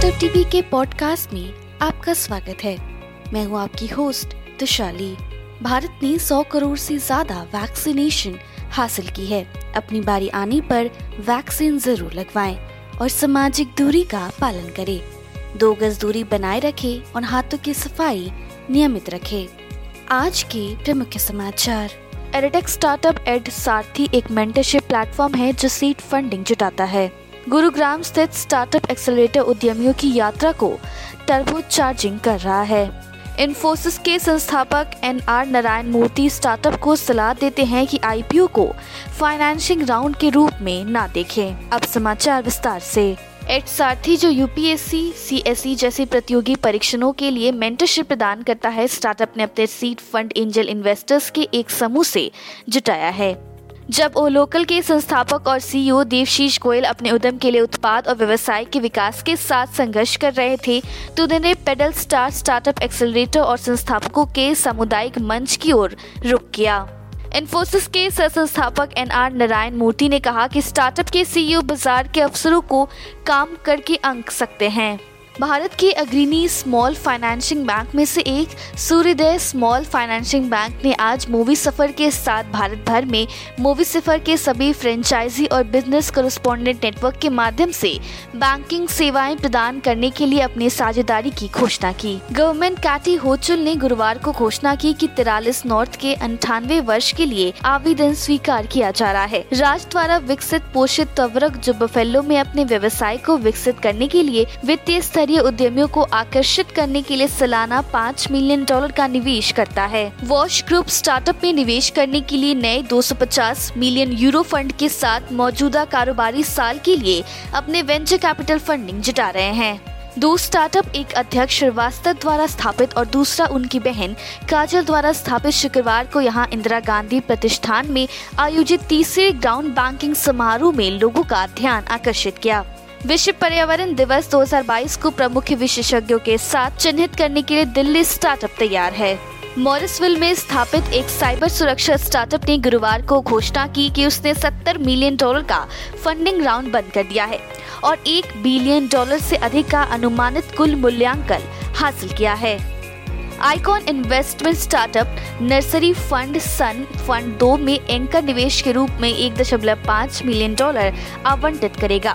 Startup TV के podcast में आपका स्वागत है। मैं हूँ आपकी होस्ट तुशाली। भारत ने 100 करोड़ से ज़्यादा वैक्सीनेशन हासिल की है। अपनी बारी आने पर वैक्सीन ज़रूर लगवाएँ और सामाजिक दूरी का पालन करें। दो गज दूरी बनाए रखें और हाथों की सफ़ाई नियमित रखें। आज के प्रमुख समाचार। एरेटेक स्टार्टअप एड सारथी एक मेंटरशिप प्लेटफॉर्म है जो सीट फंडिंग जुटाता है। गुरुग्राम स्थित स्टार्टअप एक्सेलरेटर उद्यमियों की यात्रा को टर्बो चार्जिंग कर रहा है। इन्फोसिस के संस्थापक N R Narayana Murthy startup को सलाह देते हैं कि आईपीओ को फाइनेंसिंग राउंड के रूप में ना देखें। अब समाचार विस्तार से। एट सारथी, जो यूपीएससी सीएसई जैसे प्रतियोगी परीक्षणों के लिए मेंटरशिप प्रदान करता है, स्टार्टअप ने अपने सीट फंड एंजल इन्वेस्टर्स के एक समूह से जुटाया है। जब ओ लोकल के संस्थापक और सीईओ देवशीष गोयल अपने उद्यम के लिए उत्पाद और व्यवसाय के विकास के साथ संघर्ष कर रहे थे तो उन्होंने पेडल स्टार स्टार्टअप एक्सेलरेटर और संस्थापकों के सामुदायिक मंच की ओर रुख किया। इन्फोसिस के सह संस्थापक एन आर नारायण मूर्ति ने कहा कि स्टार्टअप के सीईओ बाज़ार के अवसरों को काम करके अंक सकते हैं। भारत के अग्रणी स्मॉल फाइनेंसिंग बैंक में से एक सूर्योदय स्मॉल फाइनेंसिंग बैंक ने आज मूवी सफ़र के साथ भारत भर में मूवी सफ़र के सभी फ्रेंचाइजी और बिज़नेस करस्पॉन्डेंट नेटवर्क के माध्यम से बैंकिंग सेवाएँ प्रदान करने के लिए अपनी साझेदारी की घोषणा की। गवर्नमेंट कैटी होचुल ने गुरुवार को घोषणा की कि तिरालीस नॉर्थ के अंठानवे वर्ष के लिए आवेदन स्वीकार किया जा रहा है। राज्य द्वारा विकसित पोषित तवरक जो बफेलो में अपने व्यवसाय को विकसित करने के लिए वित्तीय स्तरीय स्तरीय उद्यमियों को आकर्षित करने के लिए सालाना पाँच मिलियन डॉलर का निवेश करता है। वॉश ग्रुप स्टार्टअप में निवेश करने के लिए नए 250 मिलियन यूरो फंड के साथ मौजूदा कारोबारी साल के लिए अपने वेंचर कैपिटल फंडिंग जुटा रहे हैं। दो स्टार्टअप, एक अध्यक्ष श्रीवास्तव द्वारा स्थापित और दूसरा उनकी बहन काजल द्वारा स्थापित शुक्रवार को यहाँ इंदिरा गांधी प्रतिष्ठान में आयोजित तीसरे ग्राउंड बैंकिंग समारोह में लोगों का ध्यान आकर्षित किया। विश्व पर्यावरण दिवस 2022 को प्रमुख विशेषज्ञों के साथ चिन्हित करने के लिए दिल्ली स्टार्टअप तैयार है। मॉरिसविल में स्थापित एक साइबर सुरक्षा स्टार्टअप ने गुरुवार को घोषणा की कि उसने 70 मिलियन डॉलर का फंडिंग राउंड बंद कर दिया है और एक बिलियन डॉलर से अधिक का अनुमानित कुल मूल्यांकन हासिल किया है। Icon investment startup nursery fund sun fund दो में एंकर निवेश के रूप में एक दशमलव पाँच मिलियन डॉलर आवंटित करेगा।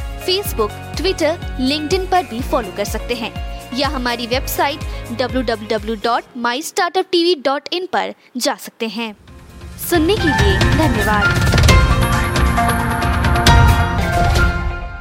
फेसबुक ट्विटर लिंक्डइन पर भी फॉलो कर सकते हैं। या हमारी वेबसाइट www.mystartuptv.in पर जा सकते हैं। सुनने के लिए धन्यवाद।